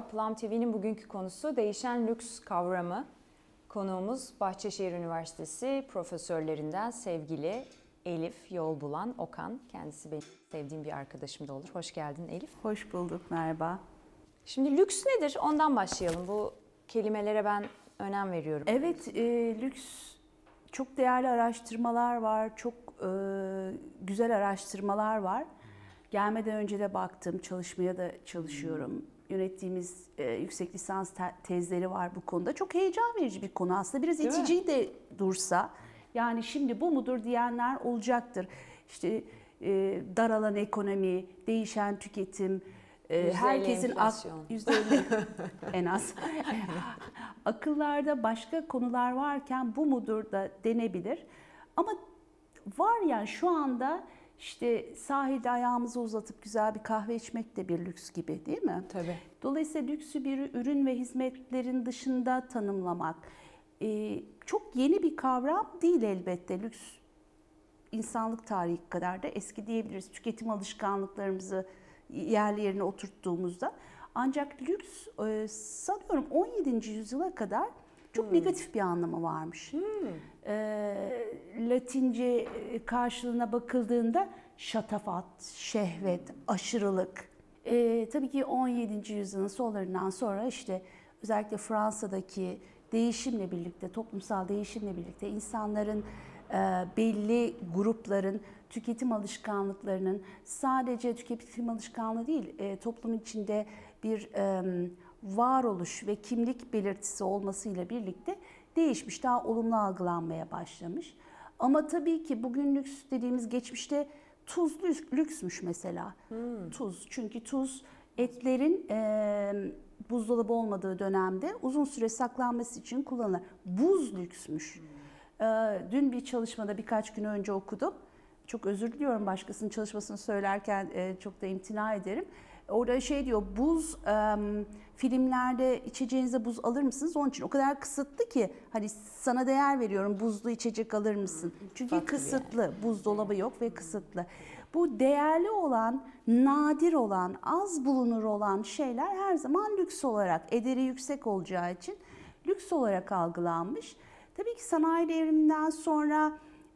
Merhaba, Plum TV'nin bugünkü konusu değişen lüks kavramı. Konuğumuz Bahçeşehir Üniversitesi profesörlerinden sevgili Elif Yolbulan Okan. Kendisi benim sevdiğim bir arkadaşım da olur. Hoş geldin Elif. Hoş bulduk, merhaba. Şimdi lüks nedir? Ondan başlayalım. Bu kelimelere ben önem veriyorum. Evet, e, lüks çok değerli araştırmalar var, çok e, güzel araştırmalar var. Gelmeden önce de baktım, çalışmaya da çalışıyorum. Yönettiğimiz e, yüksek lisans te- tezleri var bu konuda. Çok heyecan verici bir konu aslında. Biraz Değil mi? itici de dursa, yani şimdi bu mudur diyenler olacaktır. İşte e, daralan ekonomi, değişen tüketim, e, %50 herkesin. %50 en az. Akıllarda başka konular varken bu mudur da denebilir. Ama var yani şu anda işte sahilde ayağımızı uzatıp güzel bir kahve içmek de bir lüks gibi değil mi? Tabii. Dolayısıyla lüksü bir ürün ve hizmetlerin dışında tanımlamak e, çok yeni bir kavram değil elbette. Lüks insanlık tarihi kadar da eski diyebiliriz. Tüketim alışkanlıklarımızı yerli yerine oturttuğumuzda. Ancak lüks e, sanıyorum 17. yüzyıla kadar çok negatif bir anlamı varmış. E, Latince e, karşılığına bakıldığında şatafat, şehvet, aşırılık. E, tabii ki 17. yüzyılın sonlarından sonra işte özellikle Fransa'daki değişimle birlikte, toplumsal değişimle birlikte insanların e, belli grupların tüketim alışkanlıklarının sadece tüketim alışkanlığı değil, e, toplum içinde bir varoluş ve kimlik belirtisi olmasıyla birlikte değişmiş, daha olumlu algılanmaya başlamış. Ama tabii ki bugün lüks dediğimiz geçmişte tuz lüks- lüksmüş mesela. Tuz çünkü tuz etlerin e, buzdolabı olmadığı dönemde uzun süre saklanması için kullanılır. Buz lüksmüş. Ee, Dün bir çalışmada birkaç gün önce okudum. Çok özür diliyorum başkasının çalışmasını söylerken e, çok da imtina ederim. Orada şey diyor buz em, filmlerde içeceğinize buz alır mısınız? Onun için o kadar kısıtlı ki hani sana değer veriyorum buzlu içecek alır mısın? Çünkü Farklı kısıtlı buzdolabı yok ve kısıtlı. Bu değerli olan, nadir olan, az bulunur olan şeyler her zaman lüks olarak ederi yüksek olacağı için lüks olarak algılanmış. Tabii ki sanayi devriminden sonra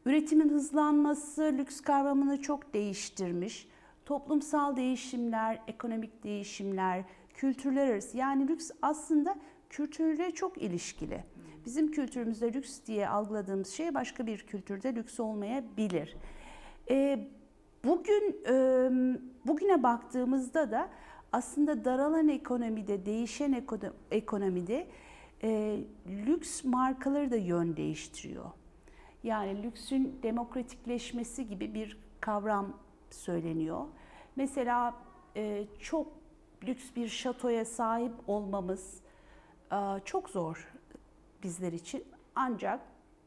üretimin hızlanması lüks kavramını çok değiştirmiş. Toplumsal değişimler, ekonomik değişimler, kültürler arası yani lüks aslında kültürle çok ilişkili. Bizim kültürümüzde lüks diye algıladığımız şey başka bir kültürde lüks olmayabilir. Ee, bugün e, bugüne baktığımızda da aslında daralan ekonomide, değişen ekono- ekonomide e, lüks markaları da yön değiştiriyor. Yani lüksün demokratikleşmesi gibi bir kavram söyleniyor. Mesela e, çok lüks bir şatoya sahip olmamız e, çok zor bizler için. Ancak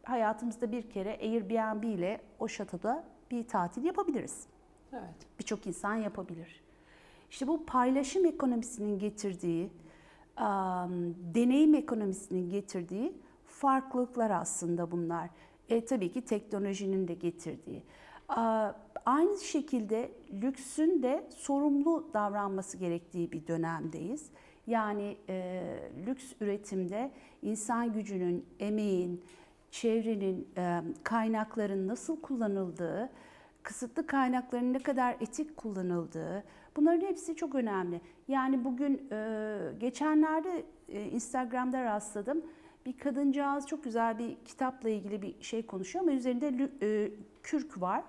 hayatımızda bir kere Airbnb ile o şatoda bir tatil yapabiliriz Evet. birçok insan yapabilir. İşte bu paylaşım ekonomisinin getirdiği, deneyim ekonomisinin getirdiği farklılıklar aslında bunlar. E, tabii ki teknolojinin de getirdiği. Aynı şekilde lüksün de sorumlu davranması gerektiği bir dönemdeyiz. Yani e, lüks üretimde insan gücünün, emeğin, çevrenin, e, kaynakların nasıl kullanıldığı, kısıtlı kaynakların ne kadar etik kullanıldığı bunların hepsi çok önemli. Yani bugün e, geçenlerde e, Instagram'da rastladım. Bir kadıncağız çok güzel bir kitapla ilgili bir şey konuşuyor ama üzerinde e, kürk var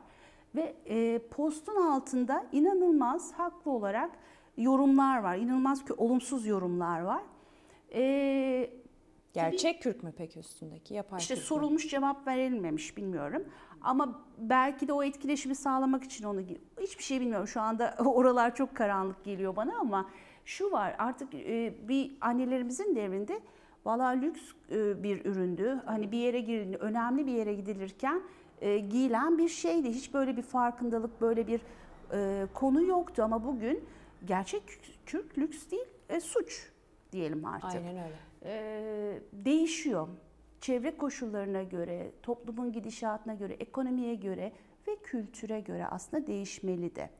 ve e, postun altında inanılmaz haklı olarak yorumlar var. İnanılmaz ki olumsuz yorumlar var. E, Gerçek kürk mü peki üstündeki? Yapay işte kürk mü? sorulmuş cevap verilmemiş bilmiyorum. Ama belki de o etkileşimi sağlamak için onu hiçbir şey bilmiyorum. Şu anda oralar çok karanlık geliyor bana ama şu var artık e, bir annelerimizin devrinde valla lüks e, bir üründü. Hani bir yere girildi, önemli bir yere gidilirken e, giyilen bir şeydi. Hiç böyle bir farkındalık, böyle bir e, konu yoktu ama bugün gerçek kürk lüks değil, e, suç diyelim artık Aynen öyle. e, değişiyor. Çevre koşullarına göre, toplumun gidişatına göre, ekonomiye göre ve kültüre göre aslında değişmeli de.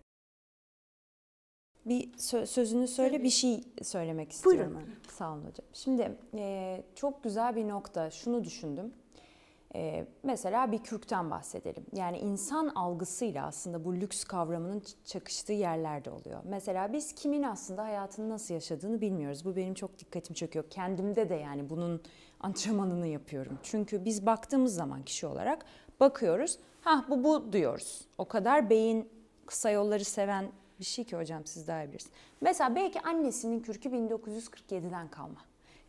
bir sözünü söyle Tabii. bir şey söylemek istiyorum. Buyurun. Sağ olun hocam. Şimdi e, çok güzel bir nokta. Şunu düşündüm. E, mesela bir kürkten bahsedelim. Yani insan algısıyla aslında bu lüks kavramının çakıştığı yerlerde oluyor. Mesela biz kimin aslında hayatını nasıl yaşadığını bilmiyoruz. Bu benim çok dikkatimi çekiyor. Kendimde de yani bunun antrenmanını yapıyorum. Çünkü biz baktığımız zaman kişi olarak bakıyoruz. Ha bu bu diyoruz. O kadar beyin kısa yolları seven bir şey ki hocam siz daha bilirsiniz. Mesela belki annesinin kürkü 1947'den kalma.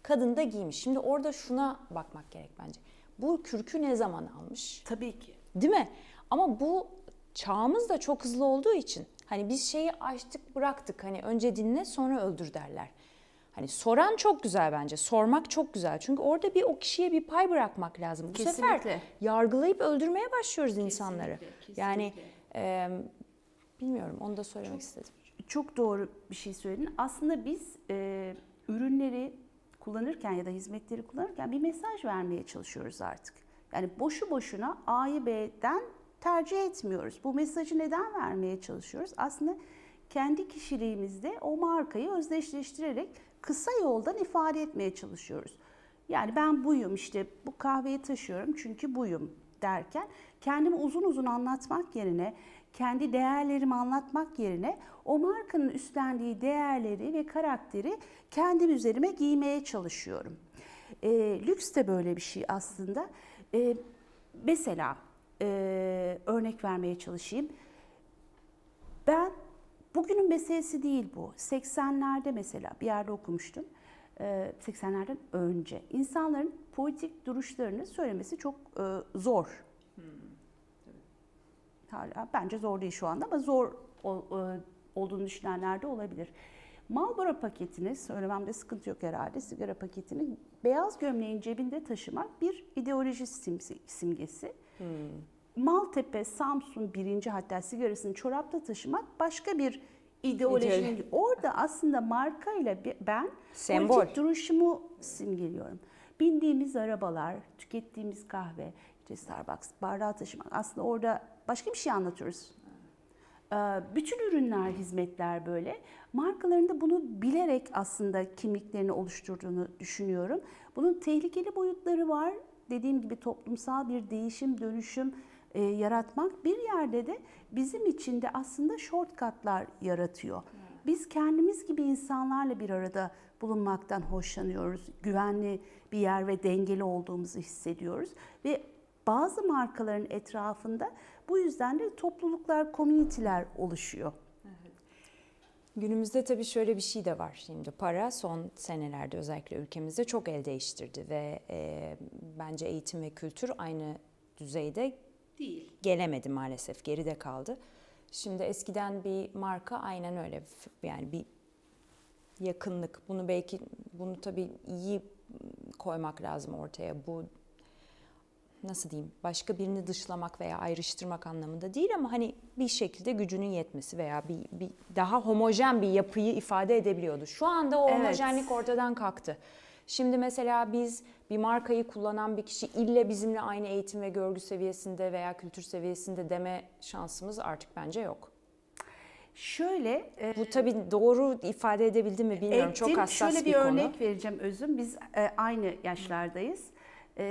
Kadın da giymiş. Şimdi orada şuna bakmak gerek bence. Bu kürkü ne zaman almış? Tabii ki. Değil mi? Ama bu çağımız da çok hızlı olduğu için hani biz şeyi açtık bıraktık. Hani önce dinle sonra öldür derler. Hani soran çok güzel bence. Sormak çok güzel. Çünkü orada bir o kişiye bir pay bırakmak lazım. Bu kesinlikle. sefer yargılayıp öldürmeye başlıyoruz kesinlikle, insanları. Kesinlikle. Yani e, bilmiyorum onu da söylemek çok, istedim. Çok doğru bir şey söyledin. Aslında biz e, ürünleri kullanırken ya da hizmetleri kullanırken bir mesaj vermeye çalışıyoruz artık. Yani boşu boşuna A'yı B'den tercih etmiyoruz. Bu mesajı neden vermeye çalışıyoruz? Aslında kendi kişiliğimizde o markayı özdeşleştirerek kısa yoldan ifade etmeye çalışıyoruz. Yani ben buyum işte bu kahveyi taşıyorum çünkü buyum derken kendimi uzun uzun anlatmak yerine kendi değerlerimi anlatmak yerine o markanın üstlendiği değerleri ve karakteri kendim üzerime giymeye çalışıyorum. E, lüks de böyle bir şey aslında. E, mesela e, örnek vermeye çalışayım. Ben bugünün meselesi değil bu. 80'lerde mesela bir yerde okumuştum. 80'lerden önce insanların politik duruşlarını söylemesi çok zor Hala bence zor değil şu anda ama zor e, olduğunu düşünenler de olabilir. Marlboro paketini, söylememde sıkıntı yok herhalde, sigara paketini beyaz gömleğin cebinde taşımak bir ideoloji simgesi. Hmm. Maltepe, Samsun birinci hatta sigarasını çorapta taşımak başka bir ideolojinin. Orada aslında marka ile ben Sembol. politik duruşumu simgeliyorum. Bindiğimiz arabalar, tükettiğimiz kahve, işte Starbucks bardağı taşımak aslında orada başka bir şey anlatıyoruz. Ee, bütün ürünler, hizmetler böyle. Markaların da bunu bilerek aslında kimliklerini oluşturduğunu düşünüyorum. Bunun tehlikeli boyutları var. Dediğim gibi toplumsal bir değişim, dönüşüm e, yaratmak bir yerde de bizim için de aslında shortcutlar yaratıyor. Biz kendimiz gibi insanlarla bir arada bulunmaktan hoşlanıyoruz. Güvenli bir yer ve dengeli olduğumuzu hissediyoruz ve bazı markaların etrafında bu yüzden de topluluklar, komüniteler oluşuyor. Günümüzde tabii şöyle bir şey de var şimdi. Para son senelerde özellikle ülkemizde çok el değiştirdi ve e, bence eğitim ve kültür aynı düzeyde değil. Gelemedi maalesef, geride kaldı. Şimdi eskiden bir marka aynen öyle yani bir yakınlık. Bunu belki bunu tabii iyi koymak lazım ortaya. Bu nasıl diyeyim başka birini dışlamak veya ayrıştırmak anlamında değil ama hani bir şekilde gücünün yetmesi veya bir, bir daha homojen bir yapıyı ifade edebiliyordu. Şu anda o evet. homojenlik ortadan kalktı. Şimdi mesela biz bir markayı kullanan bir kişi ille bizimle aynı eğitim ve görgü seviyesinde veya kültür seviyesinde deme şansımız artık bence yok. Şöyle e, bu tabii doğru ifade edebildim mi bilmiyorum. Ettim. Çok hassas Şöyle bir, bir konu. Şöyle bir örnek vereceğim Özüm. Biz e, aynı yaşlardayız e,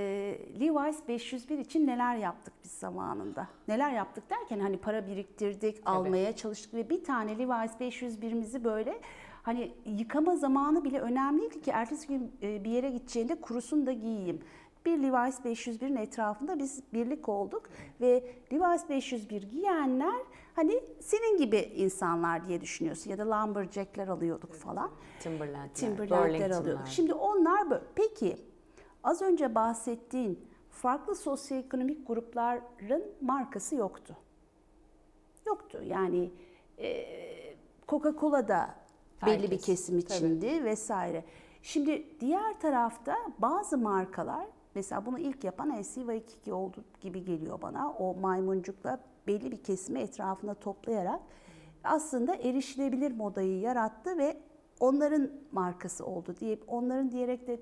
Levi's 501 için neler yaptık biz zamanında? Neler yaptık derken hani para biriktirdik, evet. almaya çalıştık ve bir tane Levi's 501'imizi böyle hani yıkama zamanı bile önemliydi ki ertesi gün e, bir yere gideceğinde kurusun da giyeyim. Bir Levi's 501'in etrafında biz birlik olduk ve Levi's 501 giyenler hani senin gibi insanlar diye düşünüyorsun ya da lumberjackler alıyorduk falan. Timberland'ler, Timberland'ler alıyorduk. Şimdi onlar böyle. Peki Az önce bahsettiğin farklı sosyoekonomik grupların markası yoktu. Yoktu. Yani e, Coca-Cola da belli Herkes, bir kesim içindi tabii. vesaire. Şimdi diğer tarafta bazı markalar mesela bunu ilk yapan LC Waikiki oldu gibi geliyor bana. O maymuncukla belli bir kesimi etrafına toplayarak aslında erişilebilir modayı yarattı ve onların markası oldu deyip onların diyerek de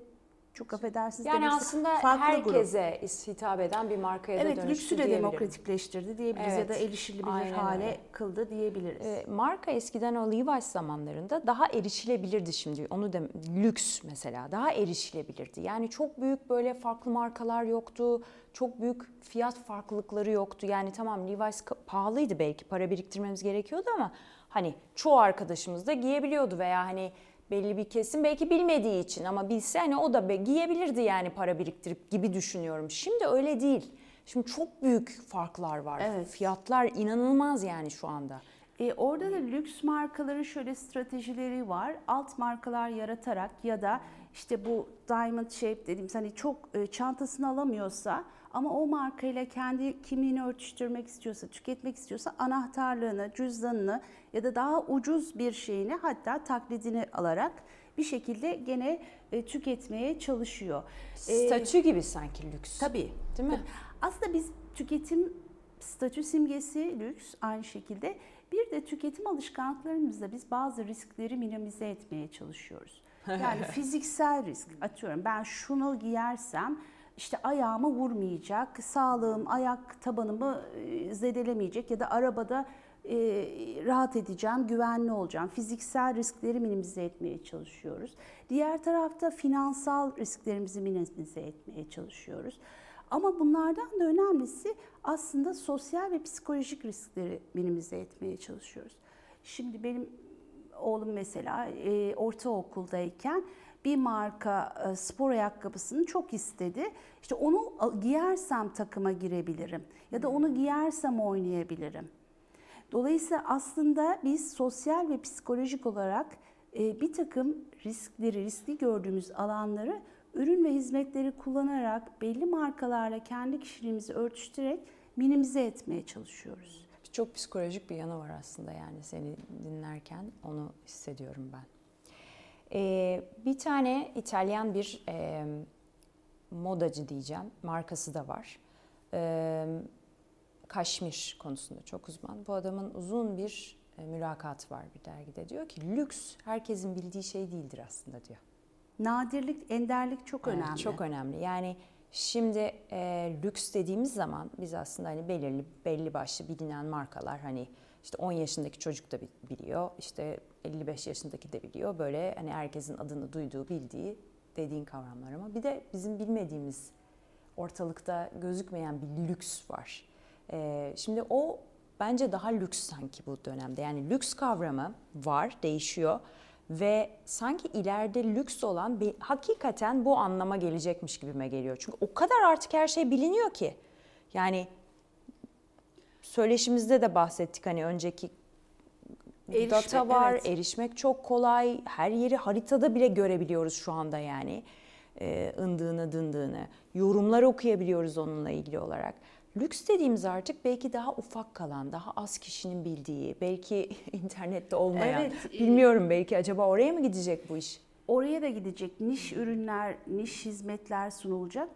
çok affedersiniz Yani demesi aslında farklı grup. herkese hitap eden bir markaya da Evet dönüştü lüksü de demokratikleştirdi diyebiliriz ya Evet, da erişilebilir aynen hale öyle. kıldı diyebiliriz. E, marka eskiden o Levi's zamanlarında daha erişilebilirdi şimdi. Onu da lüks mesela daha erişilebilirdi. Yani çok büyük böyle farklı markalar yoktu. Çok büyük fiyat farklılıkları yoktu. Yani tamam Levi's pahalıydı belki para biriktirmemiz gerekiyordu ama hani çoğu arkadaşımız da giyebiliyordu veya hani belli bir kesim belki bilmediği için ama bilse hani o da giyebilirdi yani para biriktirip gibi düşünüyorum. Şimdi öyle değil. Şimdi çok büyük farklar var. Evet. Fiyatlar inanılmaz yani şu anda. E, orada da lüks markaların şöyle stratejileri var. Alt markalar yaratarak ya da işte bu diamond shape dediğimiz hani çok e, çantasını alamıyorsa ama o markayla kendi kimliğini örtüştürmek istiyorsa, tüketmek istiyorsa anahtarlığını, cüzdanını ya da daha ucuz bir şeyini hatta taklidini alarak bir şekilde gene e, tüketmeye çalışıyor. E, Statü gibi sanki lüks. Tabii. Değil mi? Aslında biz tüketim statü simgesi lüks aynı şekilde bir de tüketim alışkanlıklarımızda biz bazı riskleri minimize etmeye çalışıyoruz. Yani fiziksel risk atıyorum ben şunu giyersem işte ayağımı vurmayacak, sağlığım, ayak tabanımı e, zedelemeyecek ya da arabada e, rahat edeceğim, güvenli olacağım. Fiziksel riskleri minimize etmeye çalışıyoruz. Diğer tarafta finansal risklerimizi minimize etmeye çalışıyoruz. Ama bunlardan da önemlisi aslında sosyal ve psikolojik riskleri minimize etmeye çalışıyoruz. Şimdi benim oğlum mesela e, ortaokuldayken bir marka e, spor ayakkabısını çok istedi. İşte onu giyersem takıma girebilirim ya da onu giyersem oynayabilirim. Dolayısıyla aslında biz sosyal ve psikolojik olarak e, bir takım riskleri, riskli gördüğümüz alanları ürün ve hizmetleri kullanarak belli markalarla kendi kişiliğimizi örtüştürerek minimize etmeye çalışıyoruz. Çok psikolojik bir yanı var aslında yani seni dinlerken onu hissediyorum ben. Ee, bir tane İtalyan bir e, modacı diyeceğim, markası da var. Ee, Kaşmir konusunda çok uzman. Bu adamın uzun bir e, mülakatı var bir dergide. Diyor ki lüks herkesin bildiği şey değildir aslında diyor. Nadirlik, enderlik çok önemli. Çok önemli. Yani şimdi e, lüks dediğimiz zaman biz aslında hani belirli belli başlı bilinen markalar hani işte 10 yaşındaki çocuk da bi- biliyor, işte 55 yaşındaki de biliyor. Böyle hani herkesin adını duyduğu, bildiği dediğin kavramlar ama bir de bizim bilmediğimiz ortalıkta gözükmeyen bir lüks var. E, şimdi o bence daha lüks sanki bu dönemde. Yani lüks kavramı var, değişiyor ve sanki ileride lüks olan bir hakikaten bu anlama gelecekmiş gibime geliyor. Çünkü o kadar artık her şey biliniyor ki. Yani söyleşimizde de bahsettik hani önceki Erişme, data var, evet. erişmek çok kolay. Her yeri haritada bile görebiliyoruz şu anda yani. Ee, ındığını dındığını. Yorumlar okuyabiliyoruz onunla ilgili olarak. Lüks dediğimiz artık belki daha ufak kalan, daha az kişinin bildiği, belki internette olmayan. Evet. Bilmiyorum belki acaba oraya mı gidecek bu iş? Oraya da gidecek niş ürünler, niş hizmetler sunulacak.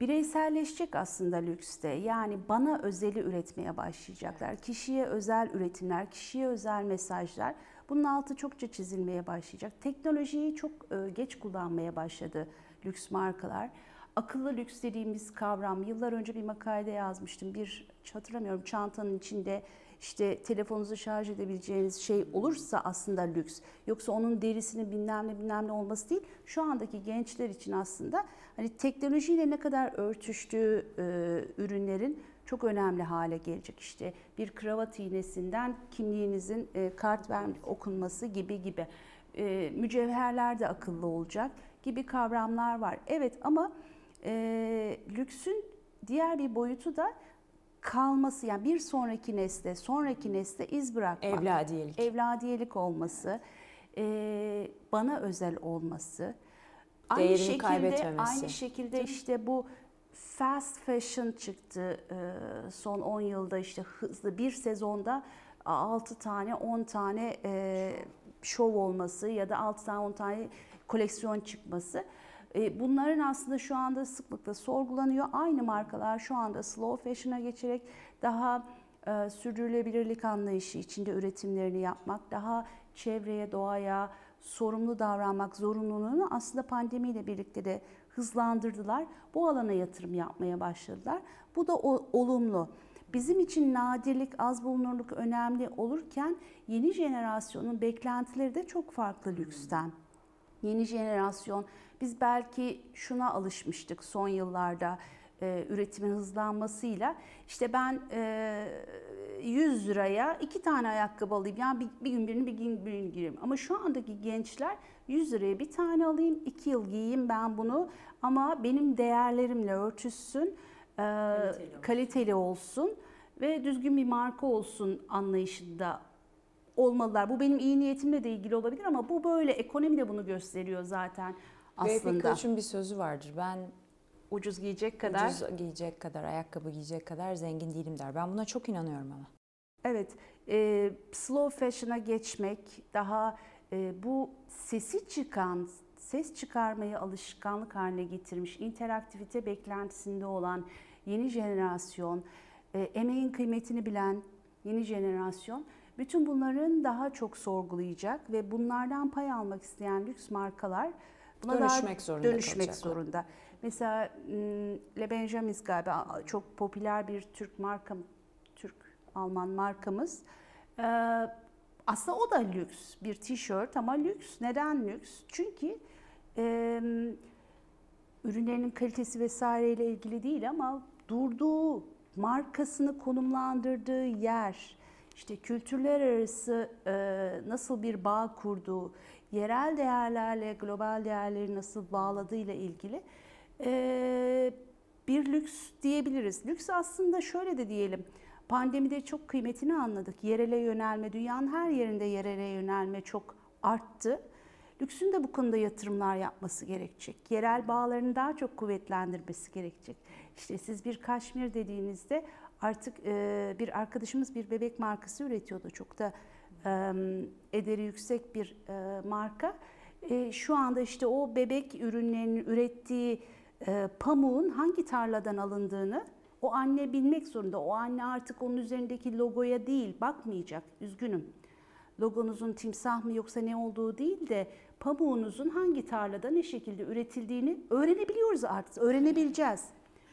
Bireyselleşecek aslında lükste. Yani bana özeli üretmeye başlayacaklar. Kişiye özel üretimler, kişiye özel mesajlar. Bunun altı çokça çizilmeye başlayacak. Teknolojiyi çok e, geç kullanmaya başladı lüks markalar. Akıllı lüks dediğimiz kavram yıllar önce bir makalede yazmıştım. Bir hatırlamıyorum çantanın içinde işte telefonunuzu şarj edebileceğiniz şey olursa aslında lüks. Yoksa onun derisinin bilmem ne bilmem ne olması değil. Şu andaki gençler için aslında hani teknolojiyle ne kadar örtüştüğü e, ürünlerin çok önemli hale gelecek. İşte bir kravat iğnesinden kimliğinizin e, kart ver okunması gibi gibi. E, mücevherler de akıllı olacak gibi kavramlar var. Evet ama e, lüksün diğer bir boyutu da kalması yani bir sonraki nesle, sonraki nesle iz bırakmak. Evladiyelik. Evladiyelik olması, e, bana özel olması. Değerini kaybetmemesi. Aynı şekilde işte bu fast fashion çıktı e, son 10 yılda işte hızlı bir sezonda 6 tane 10 tane e, şov olması ya da 6 tane 10 tane koleksiyon çıkması. E, Bunların aslında şu anda sıklıkla sorgulanıyor. Aynı markalar şu anda slow fashion'a geçerek daha e, sürdürülebilirlik anlayışı içinde üretimlerini yapmak, daha çevreye, doğaya sorumlu davranmak zorunluluğunu aslında pandemiyle birlikte de hızlandırdılar. Bu alana yatırım yapmaya başladılar. Bu da olumlu. Bizim için nadirlik, az bulunurluk önemli olurken yeni jenerasyonun beklentileri de çok farklı lüksten. Yeni jenerasyon biz belki şuna alışmıştık son yıllarda e, üretimin hızlanmasıyla. İşte ben e, 100 liraya iki tane ayakkabı alayım. Yani bir, bir gün birini bir gün birini giyeyim. Ama şu andaki gençler 100 liraya bir tane alayım, iki yıl giyeyim ben bunu. Ama benim değerlerimle örtüşsün, e, kaliteli, olsun. kaliteli olsun ve düzgün bir marka olsun anlayışında olmalılar. Bu benim iyi niyetimle de ilgili olabilir ama bu böyle ekonomi de bunu gösteriyor zaten aslında. Koç'un bir sözü vardır. Ben ucuz giyecek kadar ucuz giyecek kadar, ayakkabı giyecek kadar zengin değilim der. Ben buna çok inanıyorum ama. Evet, e, slow fashion'a geçmek, daha e, bu sesi çıkan, ses çıkarmayı alışkanlık haline getirmiş, interaktivite beklentisinde olan yeni jenerasyon, e, emeğin kıymetini bilen yeni jenerasyon bütün bunların daha çok sorgulayacak ve bunlardan pay almak isteyen lüks markalar buna dönüşmek zorunda dönüşmek zorunda. Mesela Le Benjamin galiba çok popüler bir Türk marka, Türk Alman markamız. Ee, aslında o da lüks bir tişört ama lüks. Neden lüks? Çünkü e, ürünlerinin kalitesi vesaireyle ilgili değil ama durduğu, markasını konumlandırdığı yer, işte kültürler arası e, nasıl bir bağ kurduğu, yerel değerlerle global değerleri nasıl bağladığıyla ilgili e, bir lüks diyebiliriz. Lüks aslında şöyle de diyelim. Pandemide çok kıymetini anladık. Yerele yönelme, dünyanın her yerinde yerele yönelme çok arttı. Lüksün de bu konuda yatırımlar yapması gerekecek. Yerel bağlarını daha çok kuvvetlendirmesi gerekecek. İşte siz bir kaşmir dediğinizde artık bir arkadaşımız bir bebek markası üretiyordu. Çok da ederi yüksek bir marka. E, şu anda işte o bebek ürünlerinin ürettiği e, pamuğun hangi tarladan alındığını o anne bilmek zorunda. O anne artık onun üzerindeki logoya değil bakmayacak. Üzgünüm. Logonuzun timsah mı yoksa ne olduğu değil de pamuğunuzun hangi tarlada ne şekilde üretildiğini öğrenebiliyoruz artık. Öğrenebileceğiz.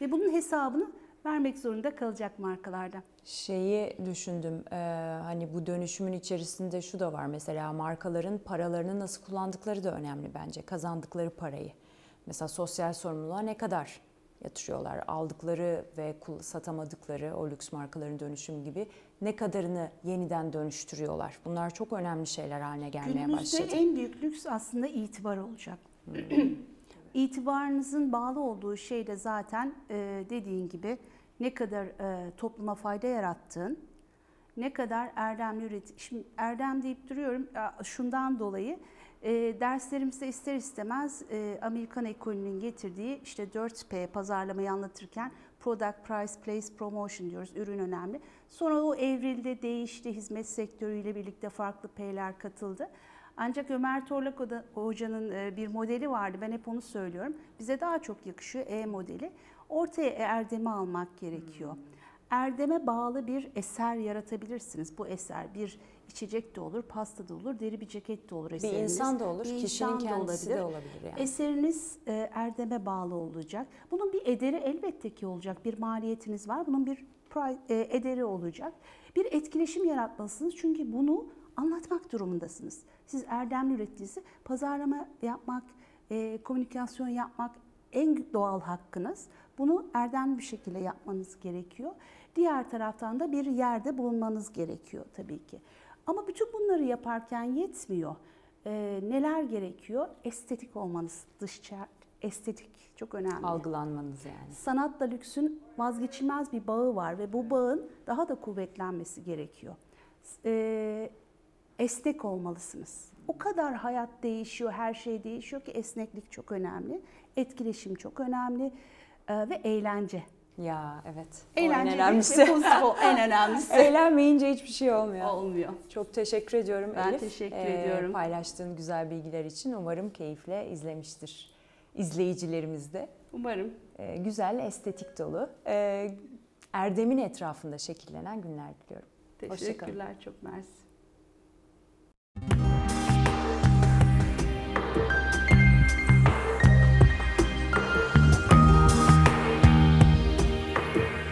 Ve bunun hesabını vermek zorunda kalacak markalarda. Şeyi düşündüm e, hani bu dönüşümün içerisinde şu da var mesela markaların paralarını nasıl kullandıkları da önemli bence kazandıkları parayı. Mesela sosyal sorumluluğa ne kadar yatırıyorlar? Aldıkları ve satamadıkları o lüks markaların dönüşüm gibi ne kadarını yeniden dönüştürüyorlar? Bunlar çok önemli şeyler haline gelmeye Günümüzde başladı. Günümüzde en büyük lüks aslında itibar olacak. Hmm. İtibarınızın bağlı olduğu şey de zaten dediğin gibi ne kadar e, topluma fayda yarattığın, ne kadar erdemli üret. Şimdi erdem deyip duruyorum şundan dolayı e, derslerimizde ister istemez e, Amerikan ekolünün getirdiği işte 4P pazarlamayı anlatırken Product, Price, Place, Promotion diyoruz. Ürün önemli. Sonra o evrildi, değişti. Hizmet sektörüyle birlikte farklı P'ler katıldı. Ancak Ömer Torlak Hoca'nın e, bir modeli vardı. Ben hep onu söylüyorum. Bize daha çok yakışıyor E modeli. Ortaya erdemi almak gerekiyor. Hmm. Erdeme bağlı bir eser yaratabilirsiniz. Bu eser bir içecek de olur, pasta da olur, deri bir ceket de olur eseriniz. Bir insan da olur, bir kişinin kendisi olabilir. de olabilir yani. Eseriniz e, erdeme bağlı olacak. Bunun bir ederi elbette ki olacak. Bir maliyetiniz var. Bunun bir e, ederi olacak. Bir etkileşim yaratmalısınız. Çünkü bunu anlatmak durumundasınız. Siz erdemli ürettiğinizi pazarlama yapmak, e, komünikasyon yapmak en doğal hakkınız. Bunu erdemli bir şekilde yapmanız gerekiyor. Diğer taraftan da bir yerde bulunmanız gerekiyor tabii ki. Ama bütün bunları yaparken yetmiyor. Ee, neler gerekiyor? Estetik olmanız, dış estetik çok önemli. Algılanmanız yani. Sanatla lüksün vazgeçilmez bir bağı var ve bu bağın daha da kuvvetlenmesi gerekiyor. Ee, esnek olmalısınız. O kadar hayat değişiyor, her şey değişiyor ki esneklik çok önemli. Etkileşim çok önemli ee, ve eğlence. Ya evet. Eğlenceli en önemlisi. ve pozitif ol, en önemlisi. Eğlenmeyince hiçbir şey olmuyor. Olmuyor. Çok teşekkür ediyorum ben Elif. Ben teşekkür ee, ediyorum. Paylaştığın güzel bilgiler için umarım keyifle izlemiştir izleyicilerimiz de. Umarım. Ee, güzel, estetik dolu. Ee, Erdem'in etrafında şekillenen günler diliyorum. Teşekkürler çok mersi.